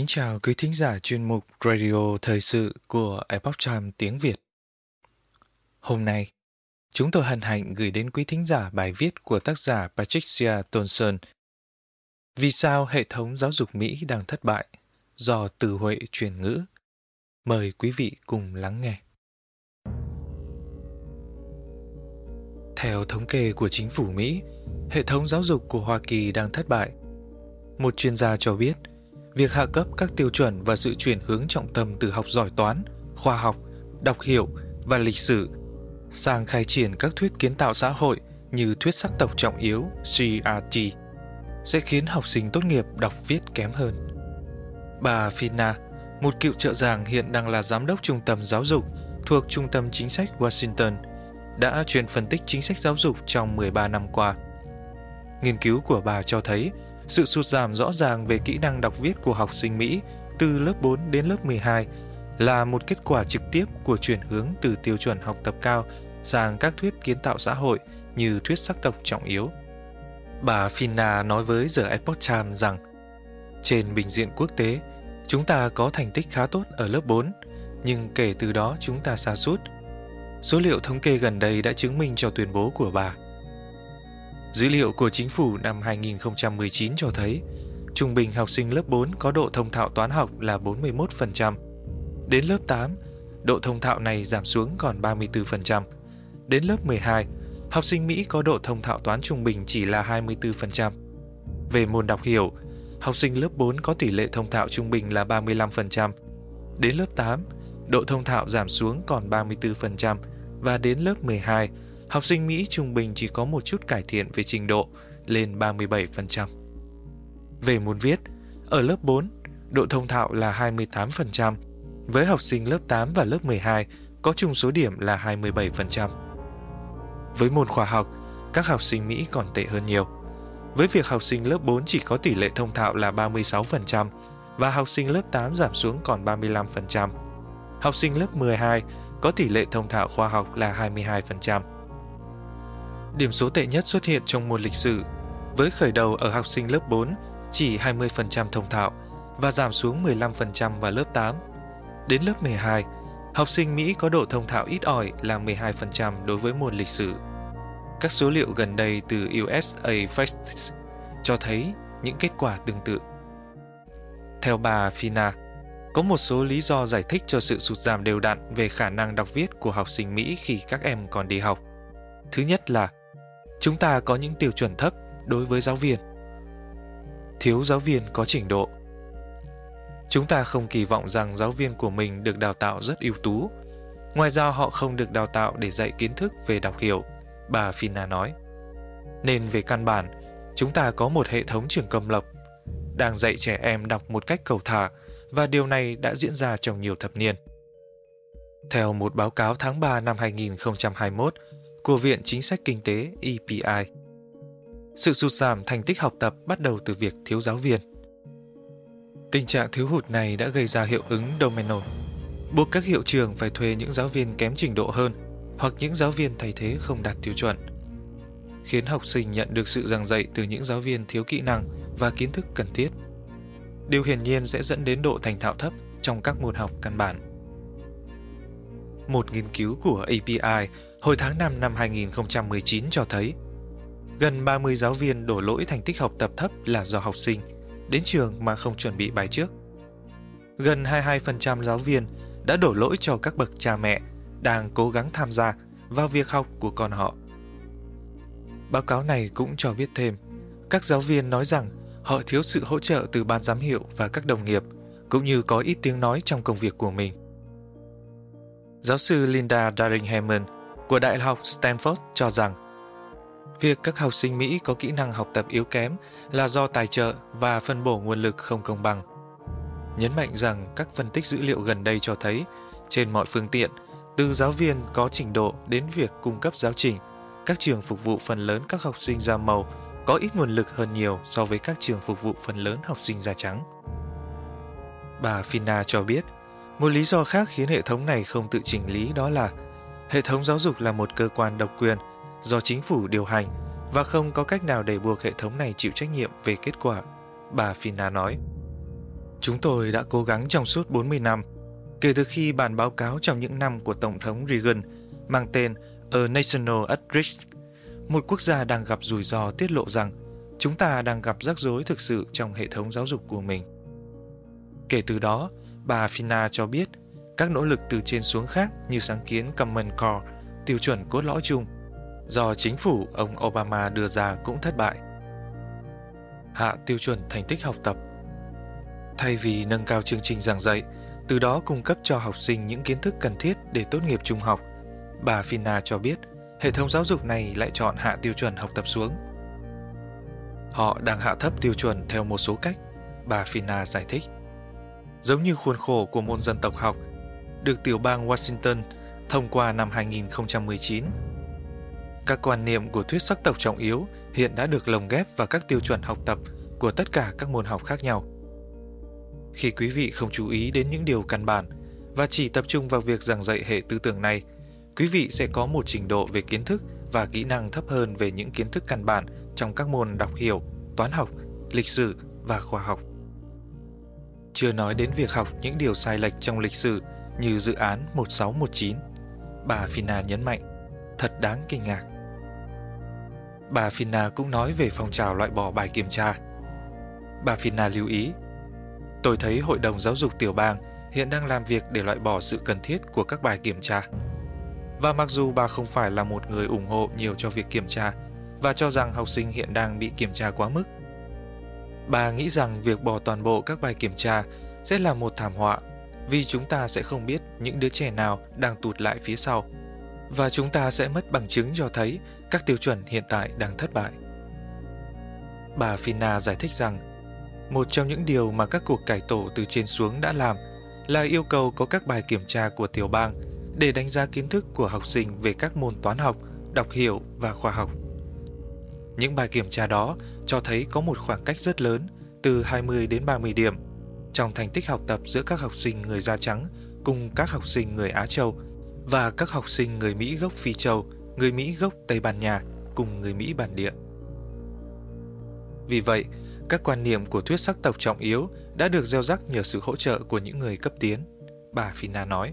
Kính chào quý thính giả chuyên mục Radio Thời sự của Epoch Times tiếng Việt. Hôm nay, chúng tôi hân hạnh gửi đến quý thính giả bài viết của tác giả Patricia Thompson Vì sao hệ thống giáo dục Mỹ đang thất bại do từ huệ truyền ngữ? Mời quý vị cùng lắng nghe. Theo thống kê của chính phủ Mỹ, hệ thống giáo dục của Hoa Kỳ đang thất bại. Một chuyên gia cho biết – việc hạ cấp các tiêu chuẩn và sự chuyển hướng trọng tâm từ học giỏi toán, khoa học, đọc hiểu và lịch sử sang khai triển các thuyết kiến tạo xã hội như thuyết sắc tộc trọng yếu CRT sẽ khiến học sinh tốt nghiệp đọc viết kém hơn. Bà Fina, một cựu trợ giảng hiện đang là giám đốc trung tâm giáo dục thuộc Trung tâm Chính sách Washington, đã truyền phân tích chính sách giáo dục trong 13 năm qua. Nghiên cứu của bà cho thấy sự sụt giảm rõ ràng về kỹ năng đọc viết của học sinh Mỹ từ lớp 4 đến lớp 12 là một kết quả trực tiếp của chuyển hướng từ tiêu chuẩn học tập cao sang các thuyết kiến tạo xã hội như thuyết sắc tộc trọng yếu. Bà Finna nói với The Epoch Times rằng trên bình diện quốc tế, chúng ta có thành tích khá tốt ở lớp 4, nhưng kể từ đó chúng ta xa sút Số liệu thống kê gần đây đã chứng minh cho tuyên bố của bà. Dữ liệu của chính phủ năm 2019 cho thấy, trung bình học sinh lớp 4 có độ thông thạo toán học là 41%. Đến lớp 8, độ thông thạo này giảm xuống còn 34%. Đến lớp 12, học sinh Mỹ có độ thông thạo toán trung bình chỉ là 24%. Về môn đọc hiểu, học sinh lớp 4 có tỷ lệ thông thạo trung bình là 35%. Đến lớp 8, độ thông thạo giảm xuống còn 34% và đến lớp 12, học sinh Mỹ trung bình chỉ có một chút cải thiện về trình độ, lên 37%. Về môn viết, ở lớp 4, độ thông thạo là 28%, với học sinh lớp 8 và lớp 12 có chung số điểm là 27%. Với môn khoa học, các học sinh Mỹ còn tệ hơn nhiều. Với việc học sinh lớp 4 chỉ có tỷ lệ thông thạo là 36% và học sinh lớp 8 giảm xuống còn 35%. Học sinh lớp 12 có tỷ lệ thông thạo khoa học là 22%. Điểm số tệ nhất xuất hiện trong môn lịch sử, với khởi đầu ở học sinh lớp 4 chỉ 20% thông thạo và giảm xuống 15% vào lớp 8. Đến lớp 12, học sinh Mỹ có độ thông thạo ít ỏi là 12% đối với môn lịch sử. Các số liệu gần đây từ USA Facts cho thấy những kết quả tương tự. Theo bà Fina, có một số lý do giải thích cho sự sụt giảm đều đặn về khả năng đọc viết của học sinh Mỹ khi các em còn đi học. Thứ nhất là chúng ta có những tiêu chuẩn thấp đối với giáo viên. Thiếu giáo viên có trình độ. Chúng ta không kỳ vọng rằng giáo viên của mình được đào tạo rất ưu tú. Ngoài ra, họ không được đào tạo để dạy kiến thức về đọc hiểu, bà fina nói. Nên về căn bản, chúng ta có một hệ thống trường công lập đang dạy trẻ em đọc một cách cầu thả và điều này đã diễn ra trong nhiều thập niên. Theo một báo cáo tháng 3 năm 2021 của Viện Chính sách Kinh tế EPI. Sự sụt giảm thành tích học tập bắt đầu từ việc thiếu giáo viên. Tình trạng thiếu hụt này đã gây ra hiệu ứng domino, buộc các hiệu trường phải thuê những giáo viên kém trình độ hơn hoặc những giáo viên thay thế không đạt tiêu chuẩn, khiến học sinh nhận được sự giảng dạy từ những giáo viên thiếu kỹ năng và kiến thức cần thiết. Điều hiển nhiên sẽ dẫn đến độ thành thạo thấp trong các môn học căn bản. Một nghiên cứu của API hồi tháng 5 năm 2019 cho thấy gần 30 giáo viên đổ lỗi thành tích học tập thấp là do học sinh đến trường mà không chuẩn bị bài trước. Gần 22% giáo viên đã đổ lỗi cho các bậc cha mẹ đang cố gắng tham gia vào việc học của con họ. Báo cáo này cũng cho biết thêm, các giáo viên nói rằng họ thiếu sự hỗ trợ từ ban giám hiệu và các đồng nghiệp, cũng như có ít tiếng nói trong công việc của mình. Giáo sư Linda Daring Hammond của Đại học Stanford cho rằng việc các học sinh Mỹ có kỹ năng học tập yếu kém là do tài trợ và phân bổ nguồn lực không công bằng. Nhấn mạnh rằng các phân tích dữ liệu gần đây cho thấy trên mọi phương tiện, từ giáo viên có trình độ đến việc cung cấp giáo trình, các trường phục vụ phần lớn các học sinh da màu có ít nguồn lực hơn nhiều so với các trường phục vụ phần lớn học sinh da trắng. Bà Fina cho biết, một lý do khác khiến hệ thống này không tự chỉnh lý đó là hệ thống giáo dục là một cơ quan độc quyền do chính phủ điều hành và không có cách nào để buộc hệ thống này chịu trách nhiệm về kết quả, bà Fina nói. Chúng tôi đã cố gắng trong suốt 40 năm, kể từ khi bản báo cáo trong những năm của Tổng thống Reagan mang tên A National at Risk, một quốc gia đang gặp rủi ro tiết lộ rằng chúng ta đang gặp rắc rối thực sự trong hệ thống giáo dục của mình. Kể từ đó, bà Fina cho biết các nỗ lực từ trên xuống khác như sáng kiến Common Core, tiêu chuẩn cốt lõi chung, do chính phủ ông Obama đưa ra cũng thất bại. Hạ tiêu chuẩn thành tích học tập Thay vì nâng cao chương trình giảng dạy, từ đó cung cấp cho học sinh những kiến thức cần thiết để tốt nghiệp trung học, bà Fina cho biết hệ thống giáo dục này lại chọn hạ tiêu chuẩn học tập xuống. Họ đang hạ thấp tiêu chuẩn theo một số cách, bà Fina giải thích. Giống như khuôn khổ của môn dân tộc học được tiểu bang Washington thông qua năm 2019. Các quan niệm của thuyết sắc tộc trọng yếu hiện đã được lồng ghép vào các tiêu chuẩn học tập của tất cả các môn học khác nhau. Khi quý vị không chú ý đến những điều căn bản và chỉ tập trung vào việc giảng dạy hệ tư tưởng này, quý vị sẽ có một trình độ về kiến thức và kỹ năng thấp hơn về những kiến thức căn bản trong các môn đọc hiểu, toán học, lịch sử và khoa học. Chưa nói đến việc học những điều sai lệch trong lịch sử như dự án 1619. Bà Fina nhấn mạnh, thật đáng kinh ngạc. Bà Fina cũng nói về phong trào loại bỏ bài kiểm tra. Bà Fina lưu ý, tôi thấy Hội đồng Giáo dục Tiểu bang hiện đang làm việc để loại bỏ sự cần thiết của các bài kiểm tra. Và mặc dù bà không phải là một người ủng hộ nhiều cho việc kiểm tra và cho rằng học sinh hiện đang bị kiểm tra quá mức, bà nghĩ rằng việc bỏ toàn bộ các bài kiểm tra sẽ là một thảm họa vì chúng ta sẽ không biết những đứa trẻ nào đang tụt lại phía sau và chúng ta sẽ mất bằng chứng cho thấy các tiêu chuẩn hiện tại đang thất bại. Bà Fina giải thích rằng một trong những điều mà các cuộc cải tổ từ trên xuống đã làm là yêu cầu có các bài kiểm tra của tiểu bang để đánh giá kiến thức của học sinh về các môn toán học, đọc hiểu và khoa học. Những bài kiểm tra đó cho thấy có một khoảng cách rất lớn, từ 20 đến 30 điểm, trong thành tích học tập giữa các học sinh người da trắng cùng các học sinh người Á Châu và các học sinh người Mỹ gốc Phi Châu, người Mỹ gốc Tây Ban Nha cùng người Mỹ bản địa. Vì vậy, các quan niệm của thuyết sắc tộc trọng yếu đã được gieo rắc nhờ sự hỗ trợ của những người cấp tiến, bà Fina nói.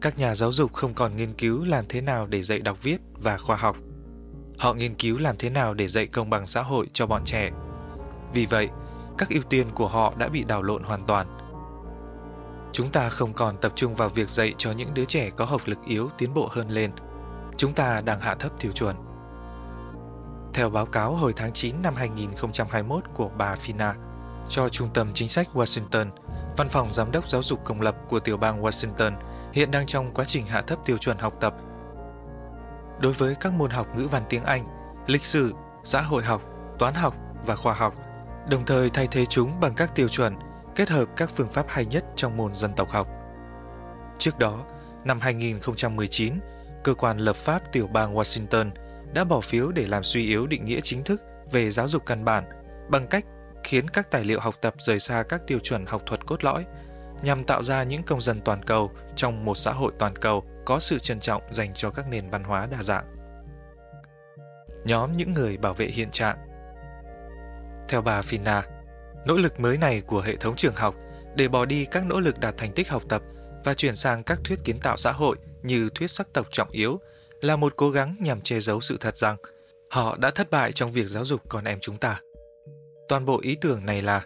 Các nhà giáo dục không còn nghiên cứu làm thế nào để dạy đọc viết và khoa học. Họ nghiên cứu làm thế nào để dạy công bằng xã hội cho bọn trẻ. Vì vậy, các ưu tiên của họ đã bị đảo lộn hoàn toàn. Chúng ta không còn tập trung vào việc dạy cho những đứa trẻ có học lực yếu tiến bộ hơn lên. Chúng ta đang hạ thấp tiêu chuẩn. Theo báo cáo hồi tháng 9 năm 2021 của bà Fina cho Trung tâm Chính sách Washington, Văn phòng Giám đốc Giáo dục Công lập của tiểu bang Washington hiện đang trong quá trình hạ thấp tiêu chuẩn học tập. Đối với các môn học ngữ văn tiếng Anh, lịch sử, xã hội học, toán học và khoa học, đồng thời thay thế chúng bằng các tiêu chuẩn kết hợp các phương pháp hay nhất trong môn dân tộc học. Trước đó, năm 2019, cơ quan lập pháp tiểu bang Washington đã bỏ phiếu để làm suy yếu định nghĩa chính thức về giáo dục căn bản bằng cách khiến các tài liệu học tập rời xa các tiêu chuẩn học thuật cốt lõi nhằm tạo ra những công dân toàn cầu trong một xã hội toàn cầu có sự trân trọng dành cho các nền văn hóa đa dạng. Nhóm những người bảo vệ hiện trạng theo bà Fina, nỗ lực mới này của hệ thống trường học để bỏ đi các nỗ lực đạt thành tích học tập và chuyển sang các thuyết kiến tạo xã hội như thuyết sắc tộc trọng yếu là một cố gắng nhằm che giấu sự thật rằng họ đã thất bại trong việc giáo dục con em chúng ta. Toàn bộ ý tưởng này là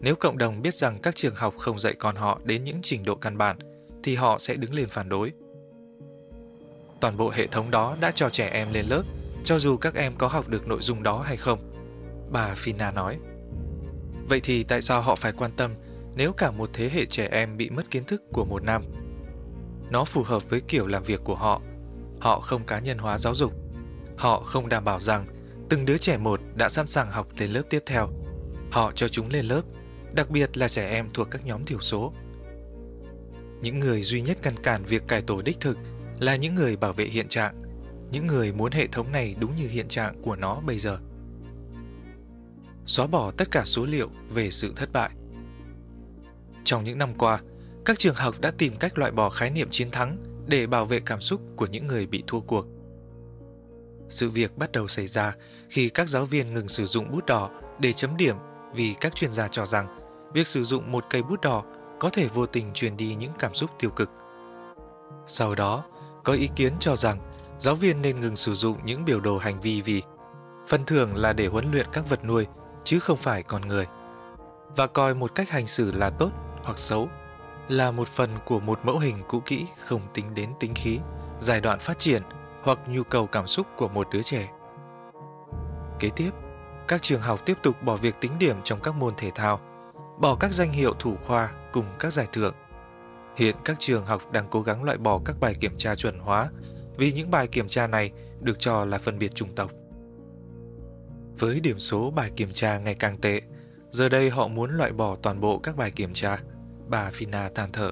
nếu cộng đồng biết rằng các trường học không dạy con họ đến những trình độ căn bản, thì họ sẽ đứng lên phản đối. Toàn bộ hệ thống đó đã cho trẻ em lên lớp, cho dù các em có học được nội dung đó hay không. Bà Fina nói. Vậy thì tại sao họ phải quan tâm nếu cả một thế hệ trẻ em bị mất kiến thức của một năm? Nó phù hợp với kiểu làm việc của họ. Họ không cá nhân hóa giáo dục. Họ không đảm bảo rằng từng đứa trẻ một đã sẵn sàng học lên lớp tiếp theo. Họ cho chúng lên lớp đặc biệt là trẻ em thuộc các nhóm thiểu số. Những người duy nhất ngăn cản việc cải tổ đích thực là những người bảo vệ hiện trạng, những người muốn hệ thống này đúng như hiện trạng của nó bây giờ. Xóa bỏ tất cả số liệu về sự thất bại. Trong những năm qua, các trường học đã tìm cách loại bỏ khái niệm chiến thắng để bảo vệ cảm xúc của những người bị thua cuộc. Sự việc bắt đầu xảy ra khi các giáo viên ngừng sử dụng bút đỏ để chấm điểm vì các chuyên gia cho rằng việc sử dụng một cây bút đỏ có thể vô tình truyền đi những cảm xúc tiêu cực. Sau đó, có ý kiến cho rằng giáo viên nên ngừng sử dụng những biểu đồ hành vi vì phần thưởng là để huấn luyện các vật nuôi chứ không phải con người. Và coi một cách hành xử là tốt hoặc xấu là một phần của một mẫu hình cũ kỹ không tính đến tính khí, giai đoạn phát triển hoặc nhu cầu cảm xúc của một đứa trẻ. Kế tiếp, các trường học tiếp tục bỏ việc tính điểm trong các môn thể thao, bỏ các danh hiệu thủ khoa cùng các giải thưởng. Hiện các trường học đang cố gắng loại bỏ các bài kiểm tra chuẩn hóa vì những bài kiểm tra này được cho là phân biệt chủng tộc. Với điểm số bài kiểm tra ngày càng tệ, giờ đây họ muốn loại bỏ toàn bộ các bài kiểm tra, bà Fina than thở.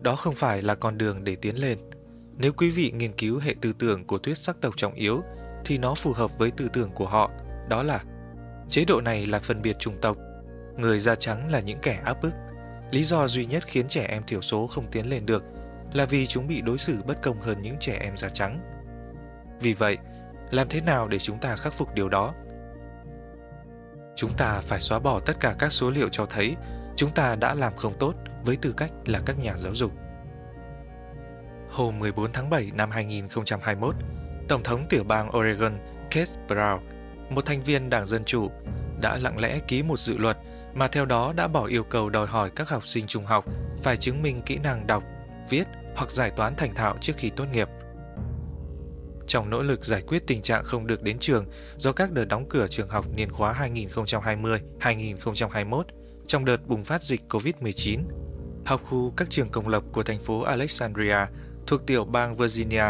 Đó không phải là con đường để tiến lên. Nếu quý vị nghiên cứu hệ tư tưởng của thuyết sắc tộc trọng yếu, thì nó phù hợp với tư tưởng của họ, đó là chế độ này là phân biệt chủng tộc, người da trắng là những kẻ áp bức. Lý do duy nhất khiến trẻ em thiểu số không tiến lên được là vì chúng bị đối xử bất công hơn những trẻ em da trắng. Vì vậy, làm thế nào để chúng ta khắc phục điều đó? Chúng ta phải xóa bỏ tất cả các số liệu cho thấy chúng ta đã làm không tốt với tư cách là các nhà giáo dục. Hôm 14 tháng 7 năm 2021, Tổng thống tiểu bang Oregon Keith Brown, một thành viên Đảng Dân Chủ, đã lặng lẽ ký một dự luật mà theo đó đã bỏ yêu cầu đòi hỏi các học sinh trung học phải chứng minh kỹ năng đọc, viết hoặc giải toán thành thạo trước khi tốt nghiệp. Trong nỗ lực giải quyết tình trạng không được đến trường do các đợt đóng cửa trường học niên khóa 2020-2021 trong đợt bùng phát dịch COVID-19, học khu các trường công lập của thành phố Alexandria thuộc tiểu bang Virginia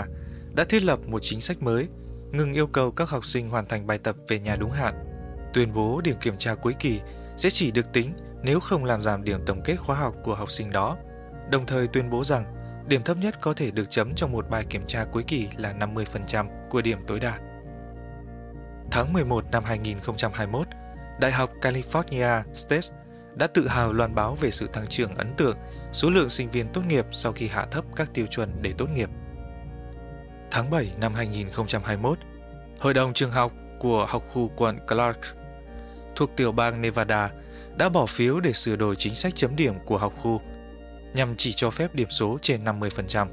đã thiết lập một chính sách mới, ngừng yêu cầu các học sinh hoàn thành bài tập về nhà đúng hạn, tuyên bố điểm kiểm tra cuối kỳ sẽ chỉ được tính nếu không làm giảm điểm tổng kết khóa học của học sinh đó, đồng thời tuyên bố rằng điểm thấp nhất có thể được chấm trong một bài kiểm tra cuối kỳ là 50% của điểm tối đa. Tháng 11 năm 2021, Đại học California State đã tự hào loan báo về sự tăng trưởng ấn tượng số lượng sinh viên tốt nghiệp sau khi hạ thấp các tiêu chuẩn để tốt nghiệp. Tháng 7 năm 2021, Hội đồng trường học của học khu quận Clark thuộc tiểu bang Nevada đã bỏ phiếu để sửa đổi chính sách chấm điểm của học khu nhằm chỉ cho phép điểm số trên 50%,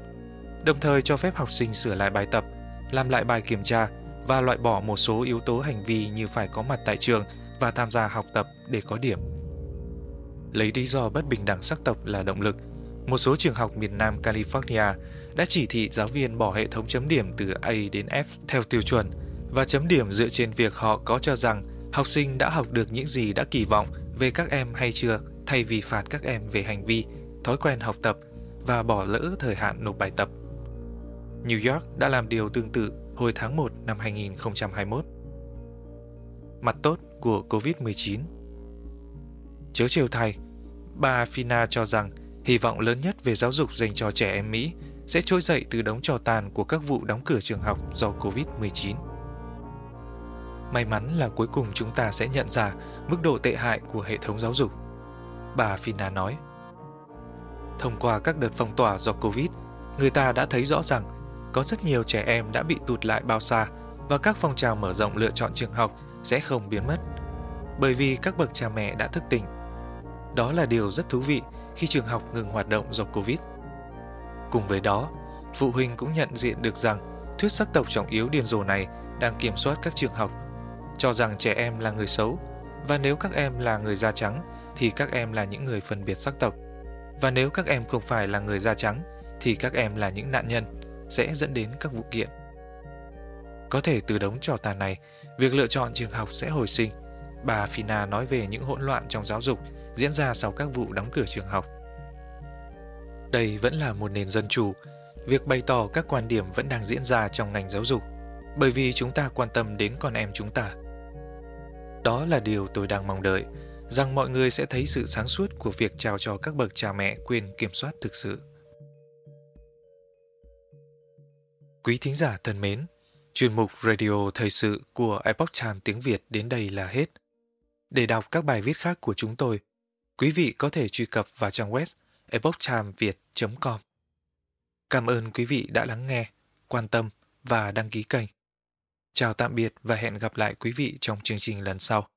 đồng thời cho phép học sinh sửa lại bài tập, làm lại bài kiểm tra và loại bỏ một số yếu tố hành vi như phải có mặt tại trường và tham gia học tập để có điểm. Lấy lý do bất bình đẳng sắc tộc là động lực, một số trường học miền Nam California đã chỉ thị giáo viên bỏ hệ thống chấm điểm từ A đến F theo tiêu chuẩn và chấm điểm dựa trên việc họ có cho rằng học sinh đã học được những gì đã kỳ vọng về các em hay chưa thay vì phạt các em về hành vi, thói quen học tập và bỏ lỡ thời hạn nộp bài tập. New York đã làm điều tương tự hồi tháng 1 năm 2021. Mặt tốt của COVID-19 Chớ chiều thay, bà Fina cho rằng hy vọng lớn nhất về giáo dục dành cho trẻ em Mỹ sẽ trỗi dậy từ đống trò tàn của các vụ đóng cửa trường học do COVID-19. May mắn là cuối cùng chúng ta sẽ nhận ra mức độ tệ hại của hệ thống giáo dục. Bà Fina nói. Thông qua các đợt phong tỏa do Covid, người ta đã thấy rõ rằng có rất nhiều trẻ em đã bị tụt lại bao xa và các phong trào mở rộng lựa chọn trường học sẽ không biến mất. Bởi vì các bậc cha mẹ đã thức tỉnh. Đó là điều rất thú vị khi trường học ngừng hoạt động do Covid. Cùng với đó, phụ huynh cũng nhận diện được rằng thuyết sắc tộc trọng yếu điên rồ này đang kiểm soát các trường học cho rằng trẻ em là người xấu và nếu các em là người da trắng thì các em là những người phân biệt sắc tộc. Và nếu các em không phải là người da trắng thì các em là những nạn nhân sẽ dẫn đến các vụ kiện. Có thể từ đống trò tàn này, việc lựa chọn trường học sẽ hồi sinh. Bà Fina nói về những hỗn loạn trong giáo dục diễn ra sau các vụ đóng cửa trường học. Đây vẫn là một nền dân chủ, việc bày tỏ các quan điểm vẫn đang diễn ra trong ngành giáo dục, bởi vì chúng ta quan tâm đến con em chúng ta. Đó là điều tôi đang mong đợi, rằng mọi người sẽ thấy sự sáng suốt của việc trao cho các bậc cha mẹ quyền kiểm soát thực sự. Quý thính giả thân mến, chuyên mục Radio Thời sự của Epoch Time tiếng Việt đến đây là hết. Để đọc các bài viết khác của chúng tôi, quý vị có thể truy cập vào trang web epochtimeviet.com. Cảm ơn quý vị đã lắng nghe, quan tâm và đăng ký kênh. Chào tạm biệt và hẹn gặp lại quý vị trong chương trình lần sau.